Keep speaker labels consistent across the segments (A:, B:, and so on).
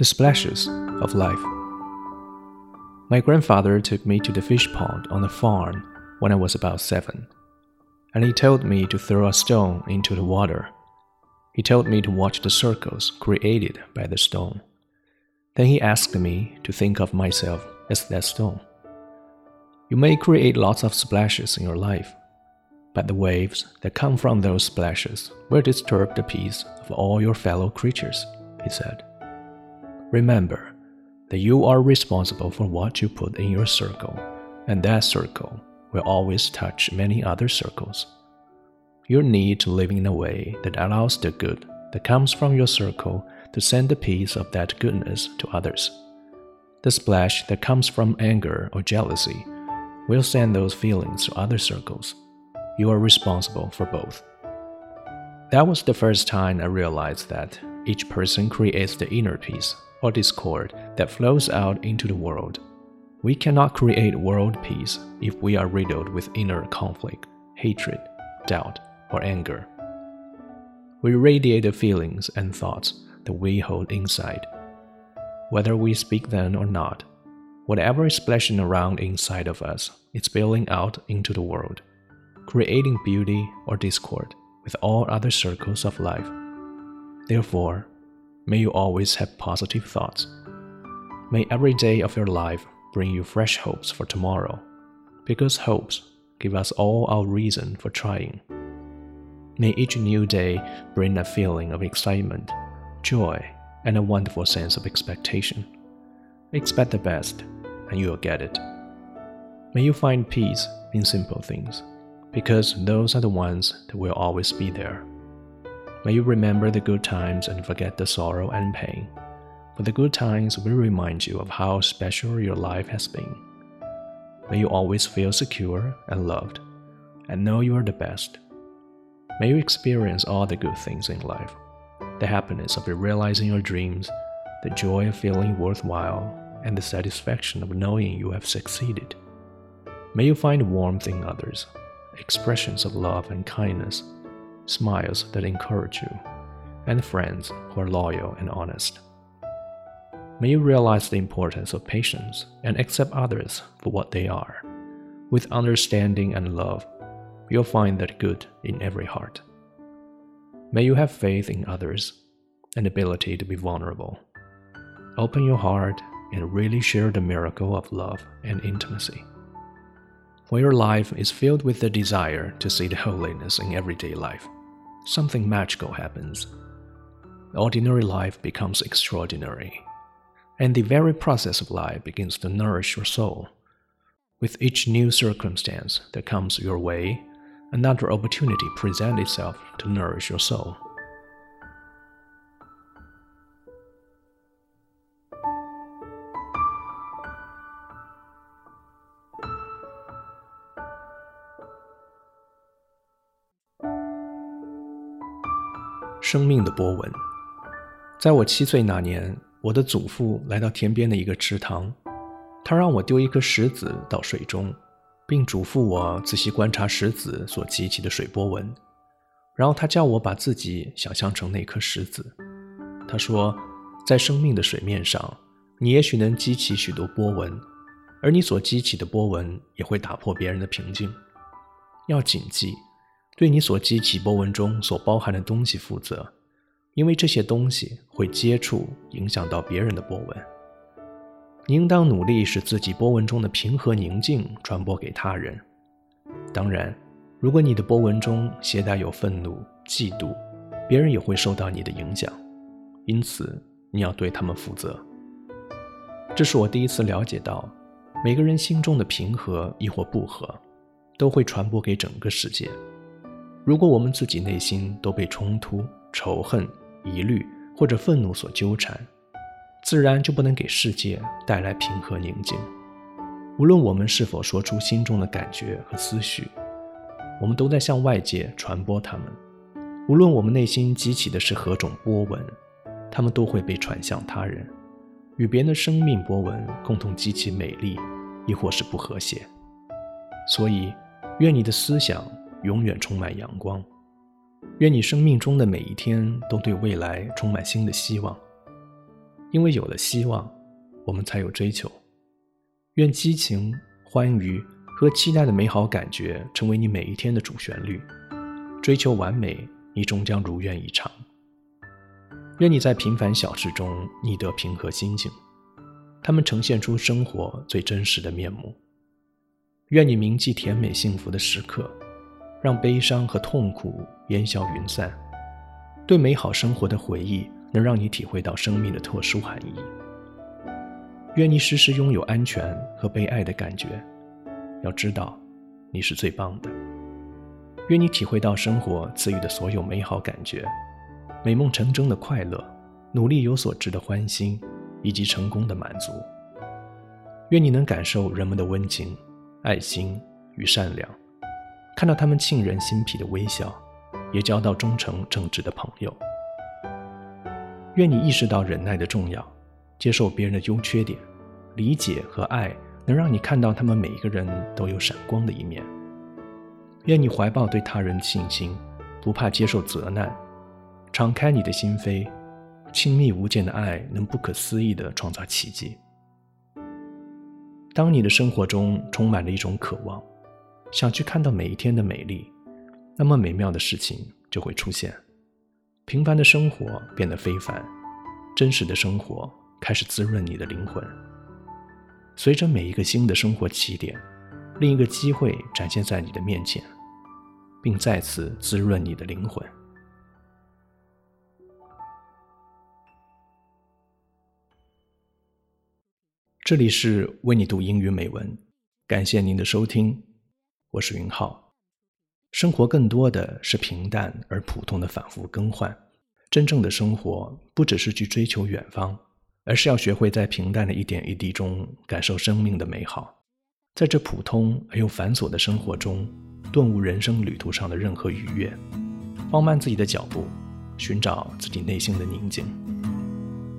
A: The splashes of life. My grandfather took me to the fish pond on the farm when I was about seven, and he told me to throw a stone into the water. He told me to watch the circles created by the stone. Then he asked me to think of myself as that stone. You may create lots of splashes in your life, but the waves that come from those splashes will disturb the peace of all your fellow creatures, he said. Remember that you are responsible for what you put in your circle, and that circle will always touch many other circles. You need to live in a way that allows the good that comes from your circle to send the peace of that goodness to others. The splash that comes from anger or jealousy will send those feelings to other circles. You are responsible for both. That was the first time I realized that each person creates the inner peace or discord that flows out into the world. We cannot create world peace if we are riddled with inner conflict, hatred, doubt, or anger. We radiate the feelings and thoughts that we hold inside. Whether we speak them or not, whatever is splashing around inside of us is spilling out into the world, creating beauty or discord with all other circles of life. Therefore, May you always have positive thoughts. May every day of your life bring you fresh hopes for tomorrow, because hopes give us all our reason for trying. May each new day bring a feeling of excitement, joy, and a wonderful sense of expectation. Expect the best, and you will get it. May you find peace in simple things, because those are the ones that will always be there. May you remember the good times and forget the sorrow and pain. For the good times will remind you of how special your life has been. May you always feel secure and loved, and know you are the best. May you experience all the good things in life the happiness of realizing your dreams, the joy of feeling worthwhile, and the satisfaction of knowing you have succeeded. May you find warmth in others, expressions of love and kindness smiles that encourage you, and friends who are loyal and honest. May you realize the importance of patience and accept others for what they are. With understanding and love, you'll find that good in every heart. May you have faith in others and ability to be vulnerable. Open your heart and really share the miracle of love and intimacy. Your life is filled with the desire to see the holiness in everyday life, something magical happens. Ordinary life becomes extraordinary, and the very process of life begins to nourish your soul. With each new circumstance that comes your way, another opportunity presents itself to nourish your soul. 生命的波纹。在我七岁那年，我的祖父来到田边的一个池塘，他让我丢一颗石子到水中，并嘱咐我仔细观察石子所激起的水波纹。然后他叫我把自己想象成那颗石子。他说，在生命的水面上，你也许能激起许多波纹，而你所激起的波纹也会打破别人的平静。要谨记。对你所激起波纹中所包含的东西负责，因为这些东西会接触影响到别人的波纹。你应当努力使自己波纹中的平和宁静传播给他人。当然，如果你的波纹中携带有愤怒、嫉妒，别人也会受到你的影响，因此你要对他们负责。这是我第一次了解到，每个人心中的平和亦或不和，都会传播给整个世界。如果我们自己内心都被冲突、仇恨、疑虑或者愤怒所纠缠，自然就不能给世界带来平和宁静。无论我们是否说出心中的感觉和思绪，我们都在向外界传播它们。无论我们内心激起的是何种波纹，它们都会被传向他人，与别人的生命波纹共同激起美丽，亦或是不和谐。所以，愿你的思想。永远充满阳光。愿你生命中的每一天都对未来充满新的希望。因为有了希望，我们才有追求。愿激情、欢愉和期待的美好感觉成为你每一天的主旋律。追求完美，你终将如愿以偿。愿你在平凡小事中觅得平和心境，它们呈现出生活最真实的面目。愿你铭记甜美幸福的时刻，让悲伤和痛苦烟消云散。对美好生活的回忆，能让你体会到生命的特殊含义。愿你时时拥有安全和被爱的感觉，要知道，你是最棒的。愿你体会到生活赐予的所有美好感觉，美梦成真的快乐，努力有所值的欢欣，以及成功的满足。愿你能感受人们的温情、爱心与善良，看到他们沁人心脾的微笑。也交到忠诚正直的朋友。愿你意识到忍耐的重要，接受别人的优缺点，理解和爱能让你看到他们每一个人都有闪光的一面。愿你怀抱对他人的信心，不怕接受责难，敞开你的心扉，亲密无间的爱能不可思议地创造奇迹。当你的生活中充满了一种渴望，想去看到每一天的美丽。那么美妙的事情就会出现，平凡的生活变得非凡，真实的生活开始滋润你的灵魂。随着每一个新的生活起点，另一个机会展现在你的面前，并再次滋润你的灵魂。这里是为你读英语美文，感谢您的收听，我是云浩。生活更多的是平淡而普通的反复更换。真正的生活不只是去追求远方，而是要学会在平淡的一点一滴中感受生命的美好。在这普通而又繁琐的生活中，顿悟人生旅途上的任何愉悦，放慢自己的脚步，寻找自己内心的宁静。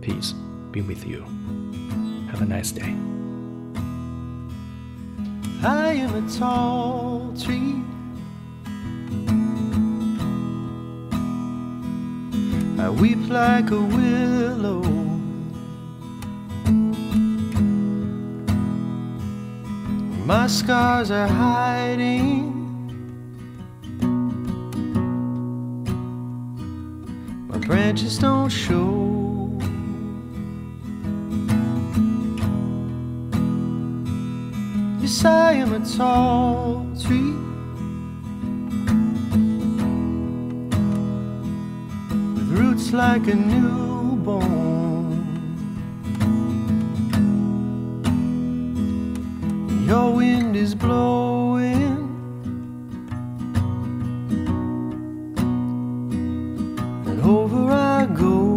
A: Peace be with you. Have a nice day.
B: I am a tall tree. I weep like a willow. My scars are hiding. My branches don't show. Yes, I am a tall tree. With roots like a newborn. Your wind is blowing. And over I go.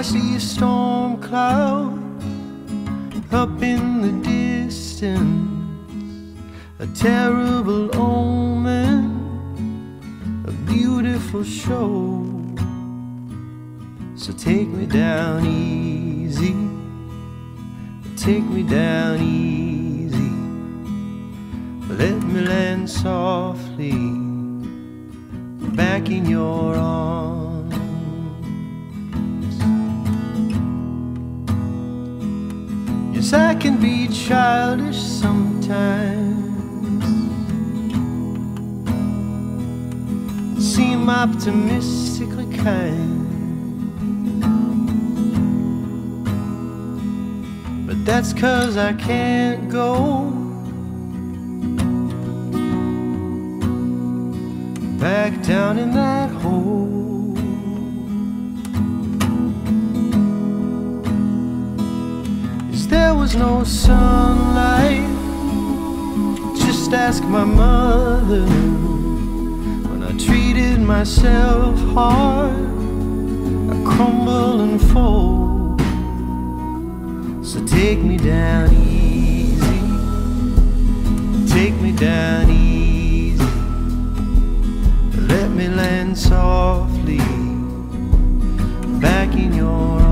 B: I see a storm cloud up in the distance a terrible omen, a beautiful show. So take me down easy, take me down easy. Let me land softly back in your arms. Yes, I can be childish sometimes. seem optimistically kind. But that's cause I can't go back down in that hole. There was no sunlight, just ask my mother When I treated myself hard, I crumble and fold. So take me down easy, take me down easy, let me land softly back in your arms.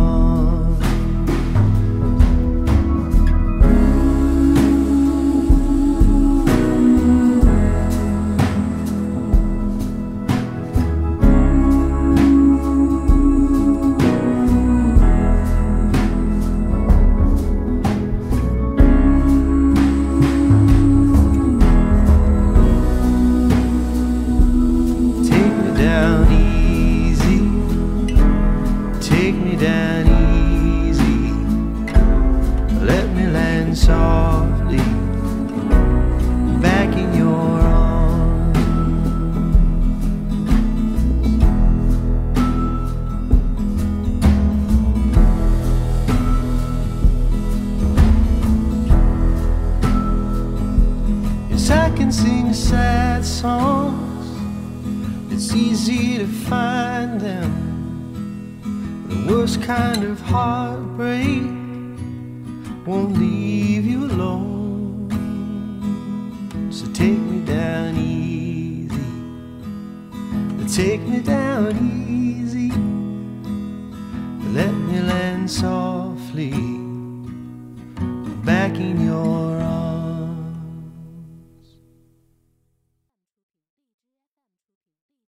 B: Kind of heartbreak won't leave you alone. So take me down easy. Take me down easy.